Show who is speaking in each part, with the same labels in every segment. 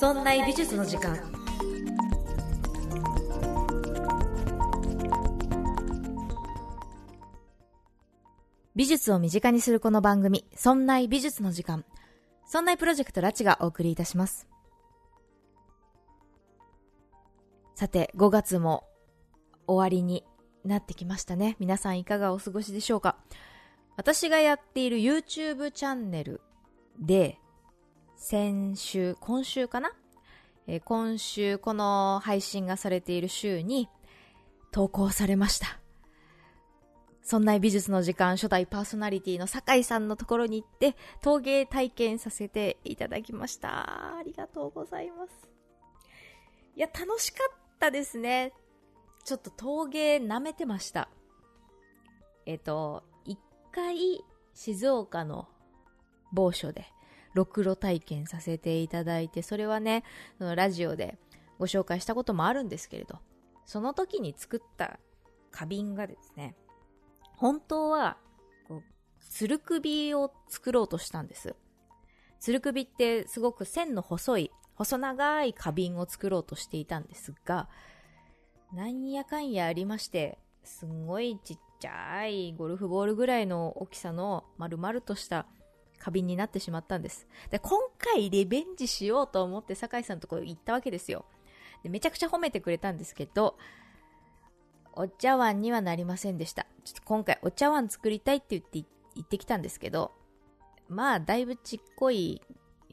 Speaker 1: そんな美術の時間美術を身近にするこの番組、そんな美術の時間。そんなプロジェクトラチがお送りいたします。さて、5月も終わりになってきましたね。皆さんいかがお過ごしでしょうか私がやっている YouTube チャンネルで、先週、今週かな、えー、今週この配信がされている週に投稿されました。そんな美術の時間初代パーソナリティの酒井さんのところに行って陶芸体験させていただきました。ありがとうございます。いや、楽しかったですね。ちょっと陶芸舐めてました。えっ、と、一回静岡の某所でろくろ体験させていただいて、それはね、そのラジオでご紹介したこともあるんですけれど、その時に作った花瓶がですね、本当は、つる首を作ろうとしたんです。つる首ってすごく線の細い、細長い花瓶を作ろうとしていたんですが、なんやかんやありまして、すんごいちっちゃいゴルフボールぐらいの大きさの丸々とした花瓶になってしまったんです。で、今回リベンジしようと思って酒井さんのところ行ったわけですよ。で、めちゃくちゃ褒めてくれたんですけど、お茶碗にはなりませんでした。ちょっと今回お茶碗作りたいって言って行ってきたんですけど、まあ、だいぶちっこい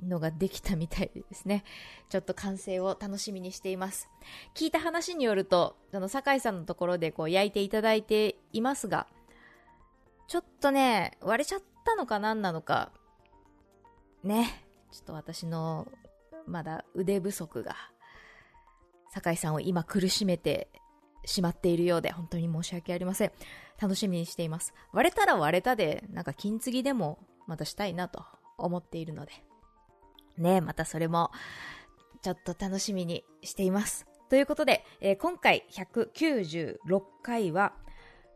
Speaker 1: のができたみたいですね。ちょっと完成を楽しみにしています。聞いた話によると、あの、酒井さんのところでこう焼いていただいていますが、ちょっとね、割れちゃったのか何なのか、ね、ちょっと私のまだ腕不足が、酒井さんを今苦しめてしまっているようで、本当に申し訳ありません。楽しみにしています。割れたら割れたで、なんか金継ぎでもまたしたいなと思っているので、ね、またそれも、ちょっと楽しみにしています。ということで、えー、今回196回は、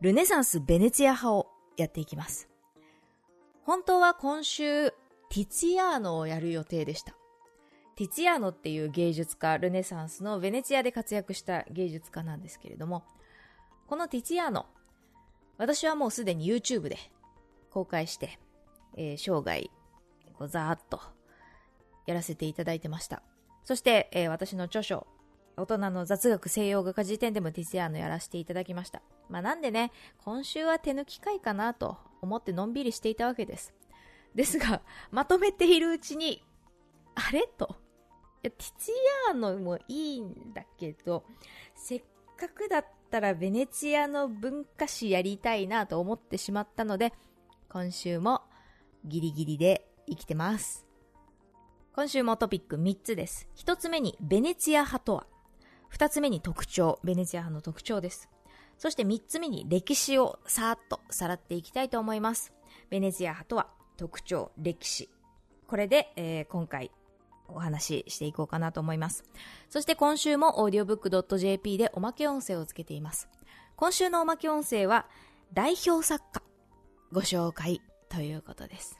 Speaker 1: ルネサンス・ベネツィア派をやっていきます。本当は今週、ティツィアーノをやる予定でした。ティツィアーノっていう芸術家、ルネサンスのベネツィアで活躍した芸術家なんですけれども、このティツィアーノ、私はもうすでに YouTube で公開して、えー、生涯、こうざーっとやらせていただいてました。そして、えー、私の著書、大人の雑学西洋画家辞典でもティスヤーノやらせていただきました。まあなんでね、今週は手抜き会かなと思ってのんびりしていたわけです。ですが、まとめているうちに、あれ？と。いや、ティツィアーノもいいんだけど、せっかくだったらベネチアの文化史やりたいなと思ってしまったので、今週もギリギリで生きてます。今週もトピック3つです。1つ目にベネツィア派とは。2つ目に特徴、ベネツィア派の特徴です。そして3つ目に歴史をさーっとさらっていきたいと思います。ベネツィア派とは特徴、歴史。これで、えー、今回お話ししていこうかなと思います。そして今週も audiobook.jp でおまけ音声をつけています。今週のおまけ音声は代表作家ご紹介ということです。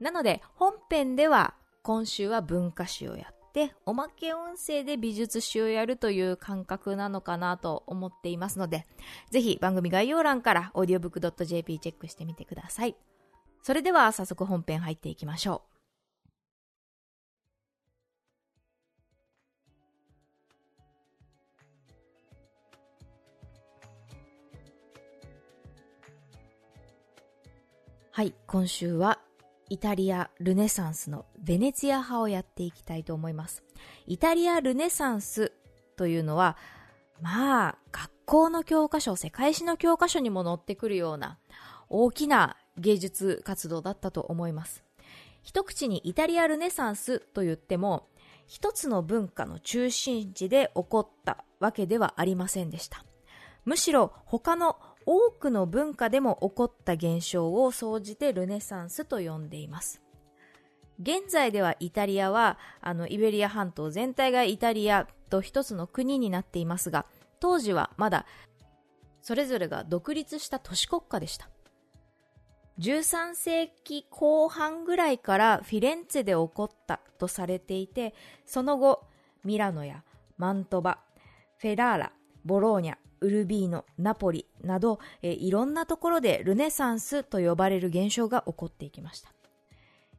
Speaker 1: なので本編では今週は文化史をやってて、おまけ音声で美術史をやるという感覚なのかなと思っていますので、ぜひ番組概要欄から audiobook.jp チェックしてみてください。それでは早速本編入っていきましょう。はい、今週はイタリアルネサンスのベネツィア派をやっていきたいと思います。イタリアルネサンスというのは、まあ、学校の教科書、世界史の教科書にも載ってくるような大きな芸術活動だったと思います。一口にイタリアルネサンスと言っても、一つの文化の中心地で起こったわけではありませんでした。むしろ他の多くの文化でも起こった現象を総じてルネサンスと呼んでいます。現在ではイタリアはあのイベリア半島全体がイタリアと一つの国になっていますが当時はまだそれぞれが独立した都市国家でした13世紀後半ぐらいからフィレンツェで起こったとされていて、その後、ミラノやマントバ、フェラーラ、ボローニャ、ウルビーノ、ナポリなど、えいろんなところでルネサンスと呼ばれる現象が起こっていきました。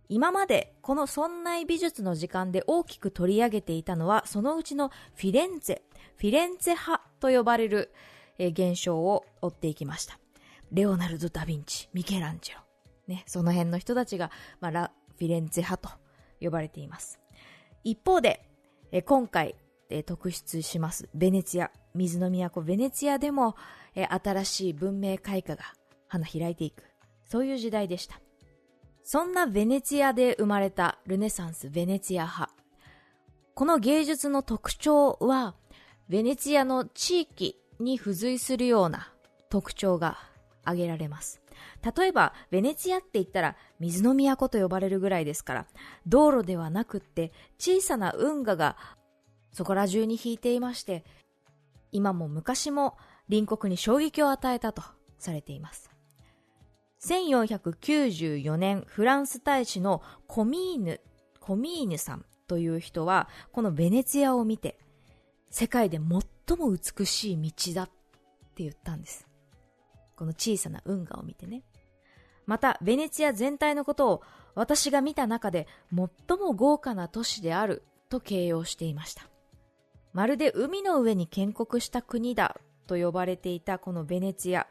Speaker 1: 今までこの村内美術の時間で大きく取り上げていたのはそのうちのフィレンツェ、フィレンツェ派と呼ばれる、え現象を追っていきました。レオナルド・ダ・ヴィンチ、ミケランジェロ。ね、その辺の人たちが、まあ、ラ・フィレンツェ派と呼ばれています。一方で、え今回、特筆しますベネツィア、水の都ベネツィアでも、え新しい文明開花が花開いていく、そういう時代でした。そんなベネツィアで生まれたルネサンス・ベネツィア派。この芸術の特徴は、ベネツィアの地域に付随するような特徴が挙げられます。例えば、ベネツィアって言ったら水の都と呼ばれるぐらいですから、道路ではなくって小さな運河がそこら中に引いていまして、今も昔も隣国に衝撃を与えたとされています。1494年フランス大使のコミーヌ、コミーヌさんという人は、このベネツィアを見て、世界で最も美しい道だって言ったんです。この小さな運河を見てね。また、ベネツィア全体のことを私が見た中で最も豪華な都市であると形容していました。まるで海の上に建国した国だと呼ばれていたこのベネツィア。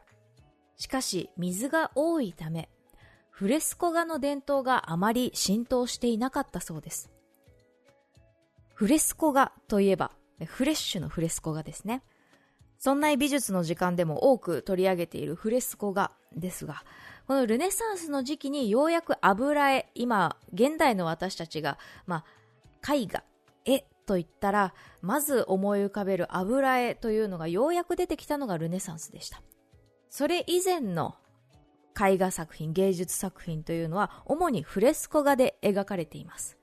Speaker 1: しかし水が多いため、フレスコ画の伝統があまり浸透していなかったそうです。フレスコ画といえば、フレッシュのフレスコ画ですね。そんな美術の時間でも多く取り上げているフレスコ画ですが、このルネサンスの時期にようやく油絵、今、現代の私たちが、まあ、絵画、と言ったら、まず思い浮かべる油絵というのがようやく出てきたのがルネサンスでした。それ以前の絵画作品、芸術作品というのは主にフレスコ画で描かれています。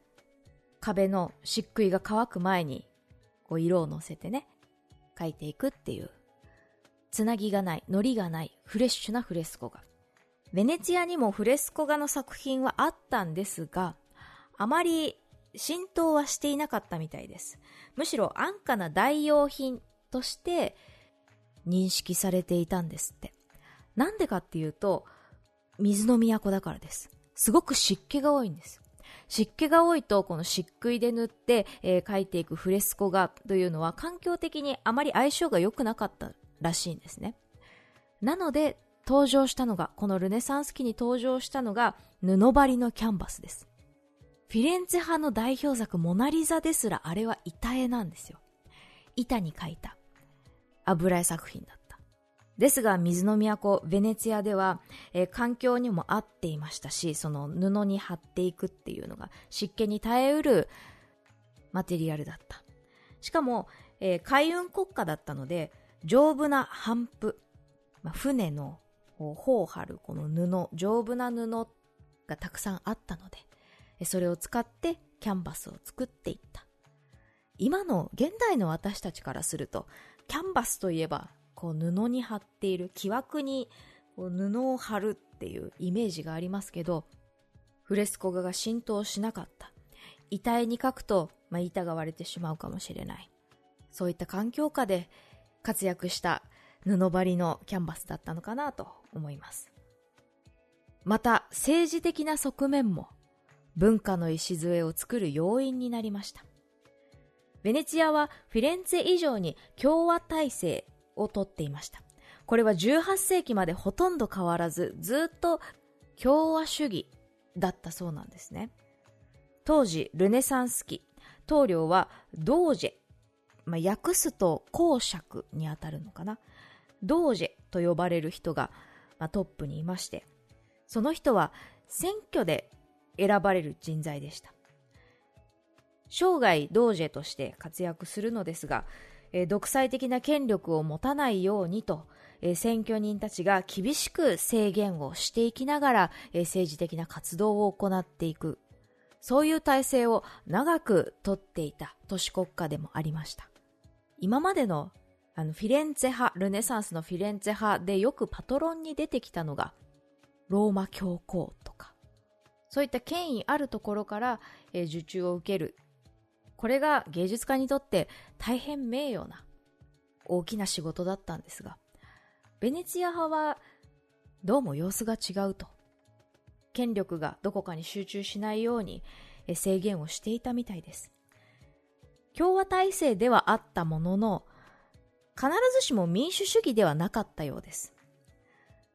Speaker 1: 壁の漆喰が乾く前にこう色をのせてね、描いていくっていう、つなぎがない、糊りがない、フレッシュなフレスコ画。ベネツィアにもフレスコ画の作品はあったんですが、あまり浸透はしていなかったみたいです。むしろ安価な代用品として認識されていたんですって。なんでかっていうと、水の都だからです。すごく湿気が多いんです。湿気が多いと、この漆喰で塗って、えー、描いていくフレスコ画というのは環境的にあまり相性が良くなかったらしいんですね。なので、登場したのが、このルネサンス期に登場したのが、布張りのキャンバスです。フィレンツェ派の代表作モナリザですらあれは板絵なんですよ。板に描いた油絵作品だった。ですが、水の都、ベネツィアでは、えー、環境にも合っていましたし、その布に貼っていくっていうのが湿気に耐えうるマテリアルだった。しかも、えー、海運国家だったので、丈夫な帆布、まあ、船の帆を張るこの布、丈夫な布がたくさんあったので、それを使ってキャンバスを作っていった。今の現代の私たちからすると、キャンバスといえば、こう布に貼っている木枠にこう布を貼るっていうイメージがありますけど、フレスコ画が浸透しなかった。板絵に描くと、まあ、板が割れてしまうかもしれない。そういった環境下で活躍した布張りのキャンバスだったのかなと思います。また、政治的な側面も文化の礎を作る要因になりました。ベネチアはフィレンツェ以上に共和体制をとっていました。これは18世紀までほとんど変わらず、ずっと共和主義だったそうなんですね。当時、ルネサンス期、棟梁はドージェ、まあ、訳すと公爵にあたるのかな。ドージェと呼ばれる人が、まあ、トップにいまして、その人は選挙で選ばれる人材でした。生涯ドージェとして活躍するのですが、え、独裁的な権力を持たないようにと、え、選挙人たちが厳しく制限をしていきながら、え、政治的な活動を行っていく。そういう体制を長くとっていた都市国家でもありました。今までのあのフィレンツェ派、ルネサンスのフィレンツェ派でよくパトロンに出てきたのが、ローマ教皇とか、そういった権威あるところから、えー、受注を受ける。これが芸術家にとって大変名誉な大きな仕事だったんですが、ベネツィア派はどうも様子が違うと。権力がどこかに集中しないように制限をしていたみたいです。共和体制ではあったものの、必ずしも民主主義ではなかったようです。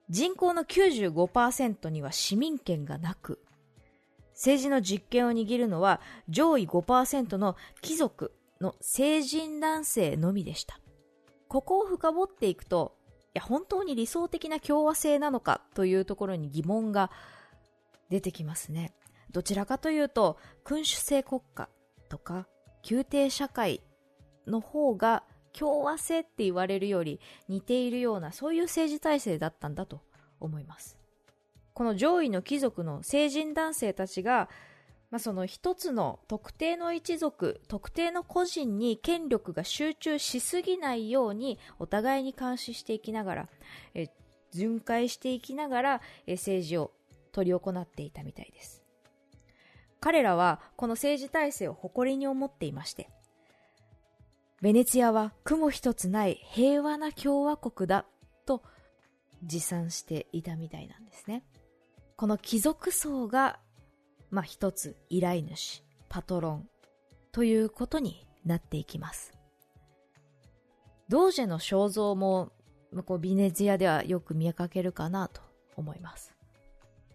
Speaker 1: 人口の95%には市民権がなく、政治の実権を握るのは上位5%の貴族の成人男性のみでした。ここを深掘っていくと、いや、本当に理想的な共和制なのかというところに疑問が出てきますね。どちらかというと、君主制国家とか宮廷社会の方が共和制って言われるより似ているようなそういう政治体制だったんだと思いますこの上位の貴族の成人男性たちが、まあ、その一つの特定の一族特定の個人に権力が集中しすぎないようにお互いに監視していきながらえ巡回していきながらえ政治を執り行っていたみたいです彼らはこの政治体制を誇りに思っていまして、ベネツィアは雲一つない平和な共和国だと持参していたみたいなんですね。この貴族層が、まあ一つ依頼主、パトロンということになっていきます。ドージェの肖像もこうビネツィアではよく見かけるかなと思います。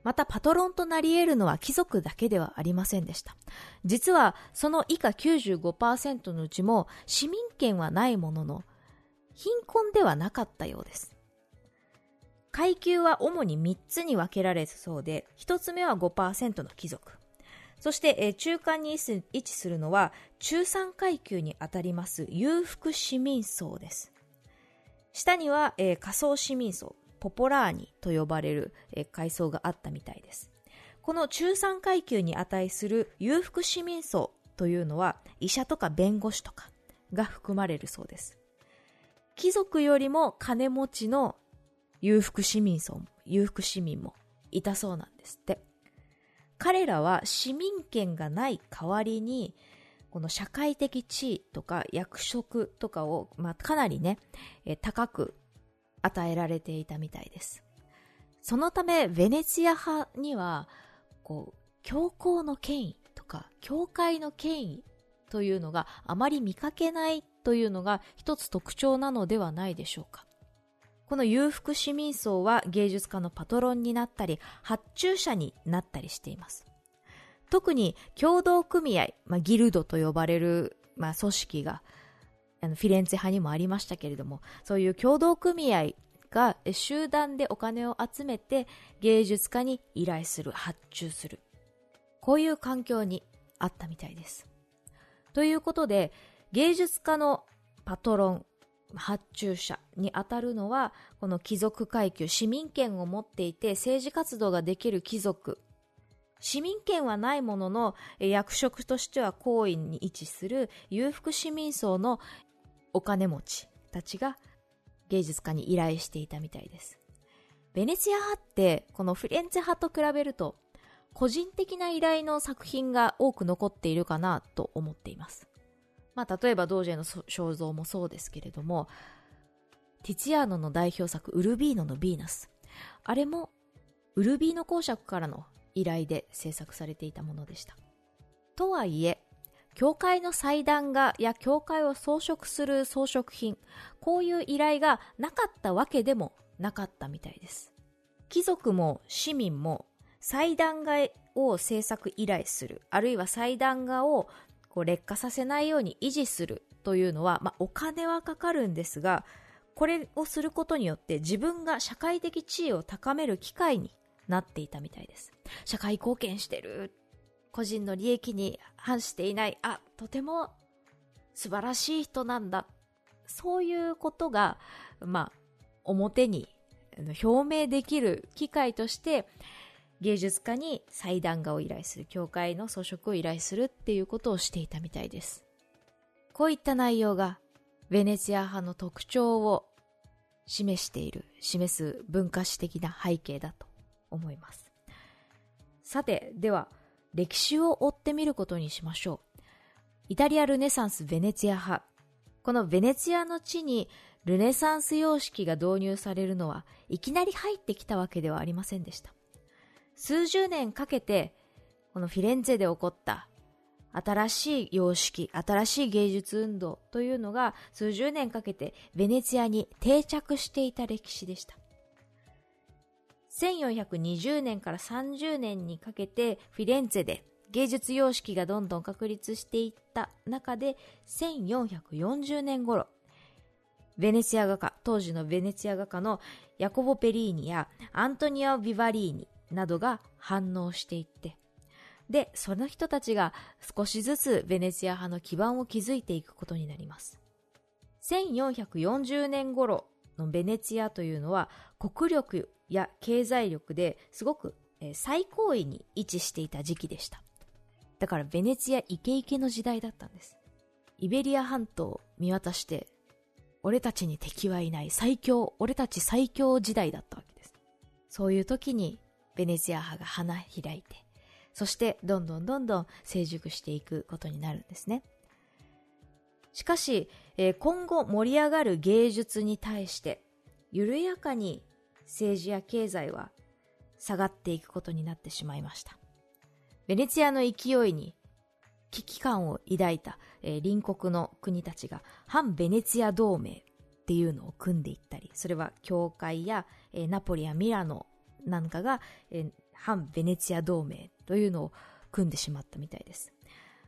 Speaker 1: またパトロンとなり得るのは貴族だけではありませんでした。実はその以下95%のうちも市民権はないものの貧困ではなかったようです。階級は主に3つに分けられるそうで、1つ目は5%の貴族。そして、え中間に位置するのは中産階級にあたります裕福市民層です。下には、えー、仮想市民層。ポポラーニと呼ばれる、え階層があったみたいです。この中産階級に値する裕福市民層というのは医者とか弁護士とかが含まれるそうです。貴族よりも金持ちの裕福市民層も、裕福市民もいたそうなんですって。彼らは市民権がない代わりに、この社会的地位とか役職とかを、まあ、かなりね、高く与えられていたみたいです。そのため、ベネツィア派には、こう、教皇の権威とか、教会の権威というのがあまり見かけないというのが一つ特徴なのではないでしょうか。この裕福市民層は芸術家のパトロンになったり、発注者になったりしています。特に共同組合、まあ、ギルドと呼ばれる、まあ、組織があのフィレンツェ派にもありましたけれども、そういう共同組合が集団でお金を集めて芸術家に依頼する、発注する。こういう環境にあったみたいです。ということで、芸術家のパトロン、発注者に当たるのは、この貴族階級、市民権を持っていて政治活動ができる貴族。市民権はないものの、役職としては行為に位置する裕福市民層のお金持ちたちが芸術家に依頼していたみたいです。ベネツィア派ってこのフレンツェ派と比べると個人的な依頼の作品が多く残っているかなと思っています。まあ例えばドージェの肖像もそうですけれどもティツィアーノの代表作ウルビーノのヴィーナス。あれもウルビーノ公爵からの依頼で制作されていたものでした。とはいえ、教会の祭壇画や教会を装飾する装飾品、こういう依頼がなかったわけでもなかったみたいです。貴族も市民も祭壇画を制作依頼する、あるいは祭壇画をこう劣化させないように維持するというのは、まあ、お金はかかるんですが、これをすることによって自分が社会的地位を高める機会になっていたみたいです。社会貢献してる個人の利益に反していない、あ、とても素晴らしい人なんだ。そういうことが、まあ、表に表明できる機会として、芸術家に祭壇画を依頼する、教会の装飾を依頼するっていうことをしていたみたいです。こういった内容が、ベネツィア派の特徴を示している、示す文化史的な背景だと思います。さて、では、歴史を追ってみることにしましょう。イタリアルネサンス・ベネツィア派。このベネツィアの地にルネサンス様式が導入されるのはいきなり入ってきたわけではありませんでした。数十年かけて、このフィレンツェで起こった新しい様式、新しい芸術運動というのが数十年かけてベネツィアに定着していた歴史でした。1420年から30年にかけてフィレンツェで芸術様式がどんどん確立していった中で1440年頃ベネツィア画家当時のベネツィア画家のヤコボ・ペリーニやアントニオ・ビバリーニなどが反応していってでその人たちが少しずつベネツィア派の基盤を築いていくことになります1440年頃のベネツィアというのは国力や経済力ですごく最高位に位置していた時期でした。だからベネツィアイケイケの時代だったんです。イベリア半島を見渡して、俺たちに敵はいない最強、俺たち最強時代だったわけです。そういう時にベネツィア派が花開いて、そしてどんどんどんどん成熟していくことになるんですね。しかし、今後盛り上がる芸術に対して緩やかに政治や経済は下がっていくことになってしまいました。ベネツィアの勢いに危機感を抱いた、えー、隣国の国たちが反ベネツィア同盟っていうのを組んでいったり、それは教会や、えー、ナポリやミラノなんかが、えー、反ベネツィア同盟というのを組んでしまったみたいです。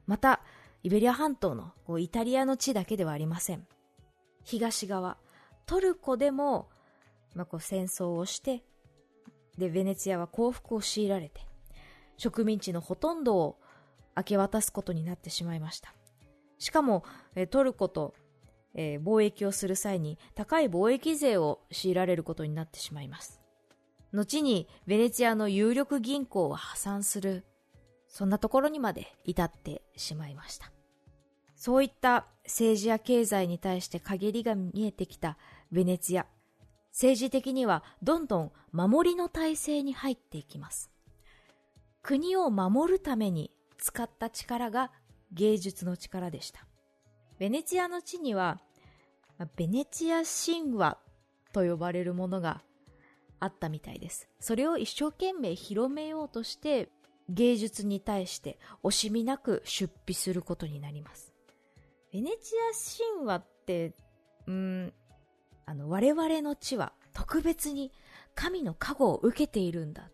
Speaker 1: また、イベリア半島のこうイタリアの地だけではありません。東側、トルコでもまあ、こう戦争をして、で、ベネツィアは降伏を強いられて、植民地のほとんどを明け渡すことになってしまいました。しかも、トルコと、えー、貿易をする際に高い貿易税を強いられることになってしまいます。後にベネツィアの有力銀行は破産する、そんなところにまで至ってしまいました。そういった政治や経済に対して陰りが見えてきたベネツィア。政治的にはどんどん守りの体制に入っていきます。国を守るために使った力が芸術の力でした。ベネチアの地には、ベネチア神話と呼ばれるものがあったみたいです。それを一生懸命広めようとして芸術に対して惜しみなく出費することになります。ベネチア神話って、うん、あの、我々の地は特別に神の加護を受けているんだ。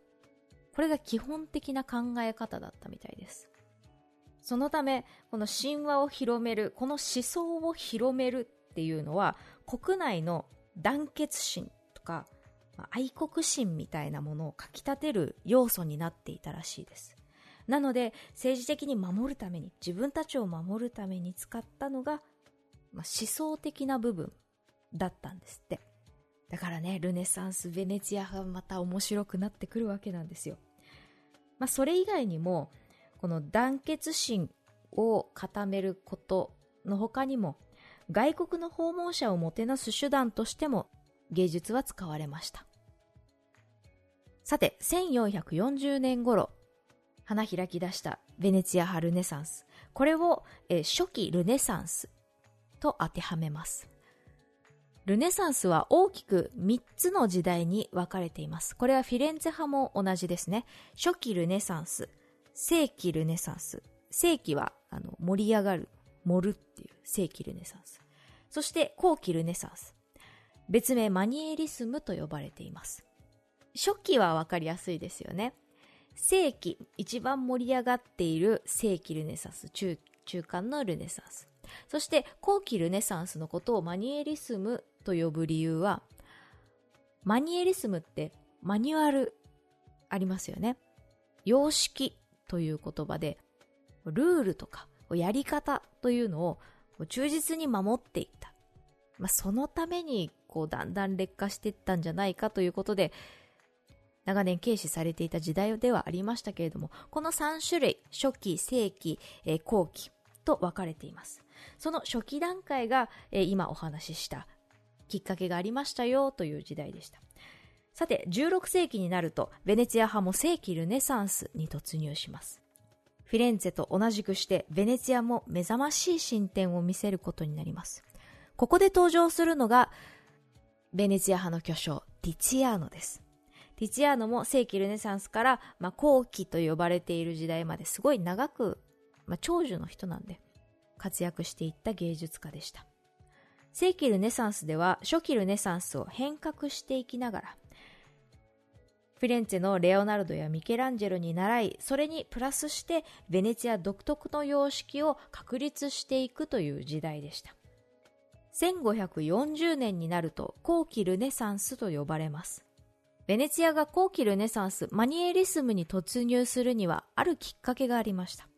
Speaker 1: これが基本的な考え方だったみたいです。そのため、この神話を広める、この思想を広めるっていうのは、国内の団結心とか、愛国心みたいなものをかき立てる要素になっていたらしいです。なので、政治的に守るために、自分たちを守るために使ったのが、まあ、思想的な部分だったんですって。だからね、ルネサンス、ベネツィアがまた面白くなってくるわけなんですよ。まあ、それ以外にも、この団結心を固めることの他にも、外国の訪問者をもてなす手段としても芸術は使われました。さて、1440年頃、花開き出したベネツィア派ルネサンス。これを、え初期ルネサンスと当てはめます。ルネサンスは大きく3つの時代に分かれています。これはフィレンツェ派も同じですね。初期ルネサンス、世紀ルネサンス。世紀はあの盛り上がる、盛るっていう世紀ルネサンス。そして後期ルネサンス。別名マニエリスムと呼ばれています。初期は分かりやすいですよね。世紀、一番盛り上がっている世紀ルネサンス、中、中間のルネサンス。そして後期ルネサンスのことをマニエリスムと呼ぶ理由は、マニエリスムってマニュアルありますよね。様式という言葉で、ルールとかやり方というのを忠実に守っていった。まあ、そのためにこうだんだん劣化していったんじゃないかということで、長年軽視されていた時代ではありましたけれども、この3種類、初期、正期、えー、後期と分かれています。その初期段階が、えー、今お話ししたきっかけがありましたよという時代でした。さて、16世紀になると、ベネツィア派も世紀ルネサンスに突入します。フィレンツェと同じくして、ベネツィアも目覚ましい進展を見せることになります。ここで登場するのが、ベネツィア派の巨匠、ティツィアーノです。ティツィアーノも世紀ルネサンスから、まあ、後期と呼ばれている時代まですごい長く、まあ、長寿の人なんで、活躍していった芸術家でした。世紀ルネサンスでは初期ルネサンスを変革していきながら、フィレンツェのレオナルドやミケランジェロに倣い、それにプラスしてベネツィア独特の様式を確立していくという時代でした。1540年になると後期ルネサンスと呼ばれます。ベネツィアが後期ルネサンス、マニエリスムに突入するにはあるきっかけがありました。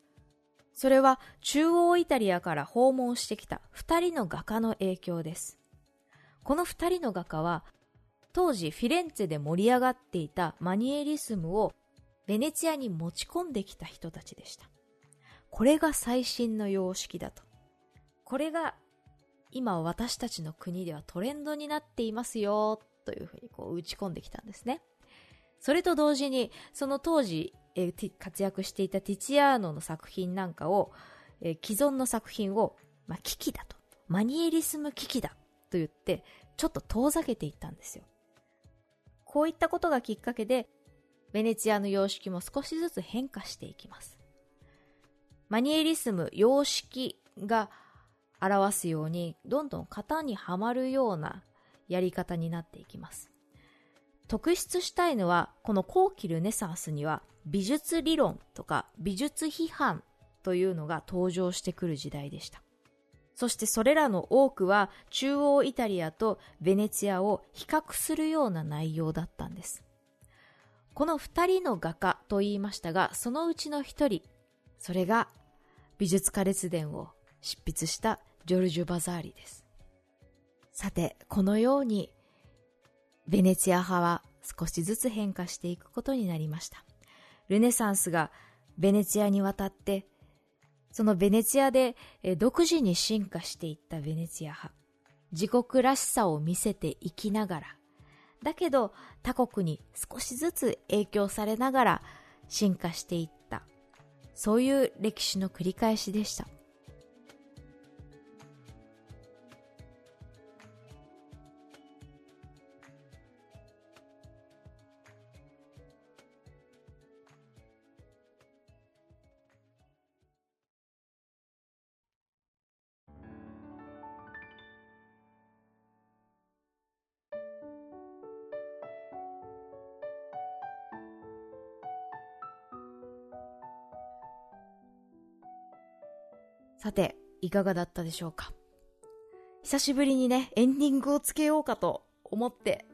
Speaker 1: それは中央イタリアから訪問してきた二人の画家の影響です。この二人の画家は当時フィレンツェで盛り上がっていたマニエリスムをベネツィアに持ち込んできた人たちでした。これが最新の様式だと。これが今私たちの国ではトレンドになっていますよというふうにこう打ち込んできたんですね。それと同時にその当時えー活躍していたティチアーノの作品なんかを、えー既存の作品を、まあ、危機だと。マニエリスム危機だと言って、ちょっと遠ざけていったんですよ。こういったことがきっかけで、ベネツィアの様式も少しずつ変化していきます。マニエリスム、様式が表すように、どんどん型にはまるようなやり方になっていきます。特筆したいのは、この後期ルネサンスには美術理論とか美術批判というのが登場してくる時代でした。そしてそれらの多くは中央イタリアとベネツィアを比較するような内容だったんです。この二人の画家と言いましたが、そのうちの一人、それが美術家列伝を執筆したジョルジュ・バザーリです。さて、このようにベネツィア派は少しずつ変化していくことになりました。ルネサンスがベネツィアに渡って、そのベネツィアで独自に進化していったベネツィア派。自国らしさを見せていきながら、だけど他国に少しずつ影響されながら進化していった。そういう歴史の繰り返しでした。さて、いかがだったでしょうか？久しぶりにね、エンディングをつけようかと思って、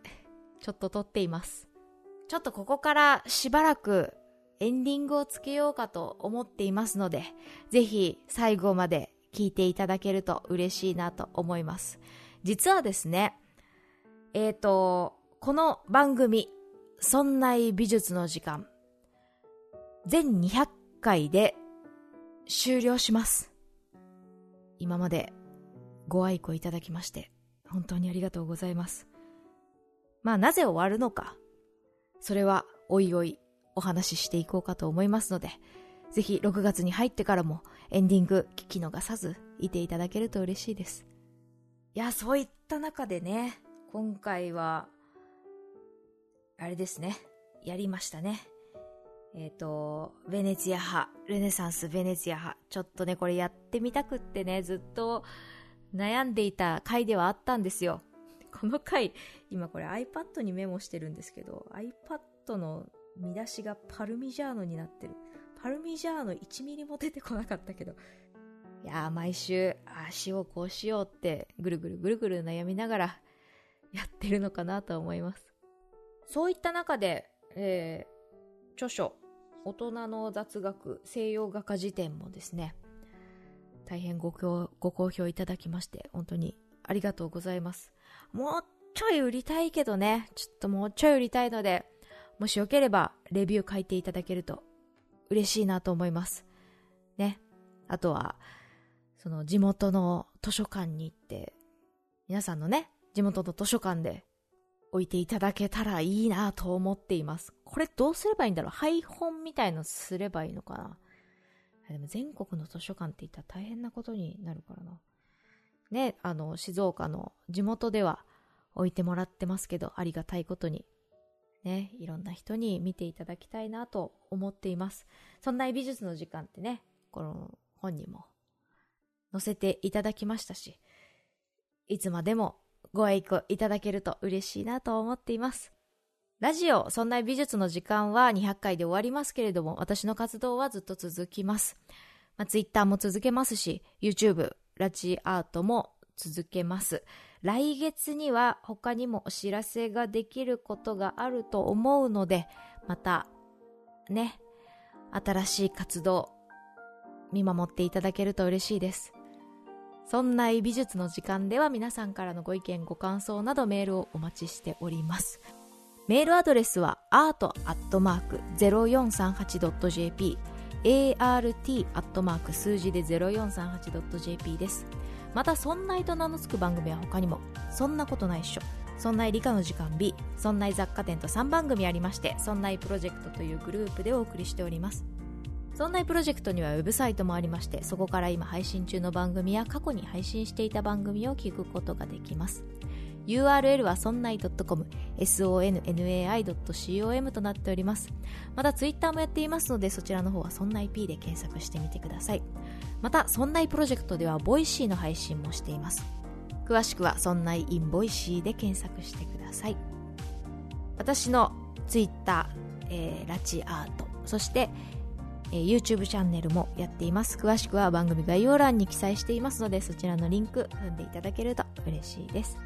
Speaker 1: ちょっと撮っています。ちょっとここからしばらくエンディングをつけようかと思っていますので、ぜひ最後まで聞いていただけると嬉しいなと思います。実はですね、えーと、この番組、そんな美術の時間、全200回で終了します。今までご愛顧いただきまして、本当にありがとうございます。まあなぜ終わるのか、それはおいおいお話ししていこうかと思いますので、ぜひ6月に入ってからもエンディング聞き逃さずいていただけると嬉しいです。いや、そういった中でね、今回は、あれですね、やりましたね。えっ、と、ベネツィア派、ルネサンスベネツィア派。ちょっとね、これやってみたくってね、ずっと悩んでいた回ではあったんですよ。この回、今これ iPad にメモしてるんですけど、iPad の見出しがパルミジャーノになってる。パルミジャーノ1ミリも出てこなかったけど。いやー、毎週、ああしようこうしようって、ぐるぐるぐるぐる悩みながらやってるのかなと思います。そういった中で、えー、著書、大人の雑学西洋画家辞典もですね、大変ごご好評いただきまして、本当にありがとうございます。もうちょい売りたいけどね、ちょっともうちょい売りたいので、もしよければレビュー書いていただけると嬉しいなと思います。ね。あとは、その地元の図書館に行って、皆さんのね、地元の図書館で置いていただけたらいいなと思っています。これどうすればいいんだろう？配本みたいのすればいいのかな？でも全国の図書館って言ったら大変なことになるからな。ね、あの、静岡の地元では置いてもらってますけど、ありがたいことに。ね、いろんな人に見ていただきたいなと思っています。そんな美術の時間ってね、この本にも載せていただきましたし、いつまでもご愛顧いただけると嬉しいなと思っています。ラジオ、そんな美術の時間は200回で終わりますけれども、私の活動はずっと続きます。まあ、Twitter も続けますし、YouTube、ラジアートも続けます。来月には他にもお知らせができることがあると思うので、また、ね、新しい活動、見守っていただけると嬉しいです。そんな美術の時間では皆さんからのご意見、ご感想などメールをお待ちしております。メールアドレスは art.0438.jp art アットマーク数字で 0438.jp です。また、そんないと名の付く番組は他にも、そんなことないっしょ。そんない理科の時間 B、そんない雑貨店と3番組ありまして、そんないプロジェクトというグループでお送りしております。そんないプロジェクトにはウェブサイトもありましてそこから今配信中の番組や過去に配信していた番組を聞くことができます。URL はそんない .com sonnai.com となっております。またツイッターもやっていますのでそちらの方はそんな IP で検索してみてください。またそんないプロジェクトではボイシーの配信もしています。詳しくはそんない in ボイシーで検索してください。私のツイッター、えー、ラチアートそしてえー、YouTube チャンネルもやっています。詳しくは番組概要欄に記載していますので、そちらのリンク踏んでいただけると嬉しいです。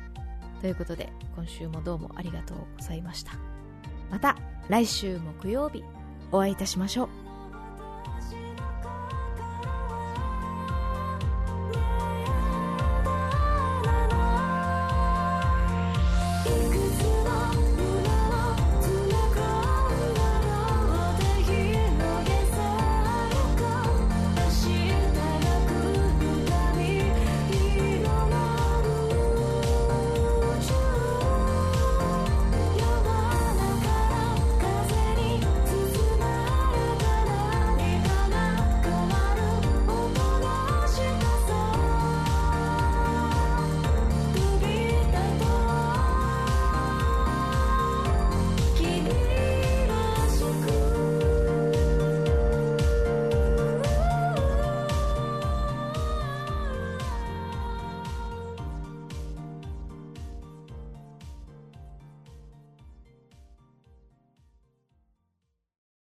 Speaker 1: ということで、今週もどうもありがとうございました。また来週木曜日お会いいたしましょう。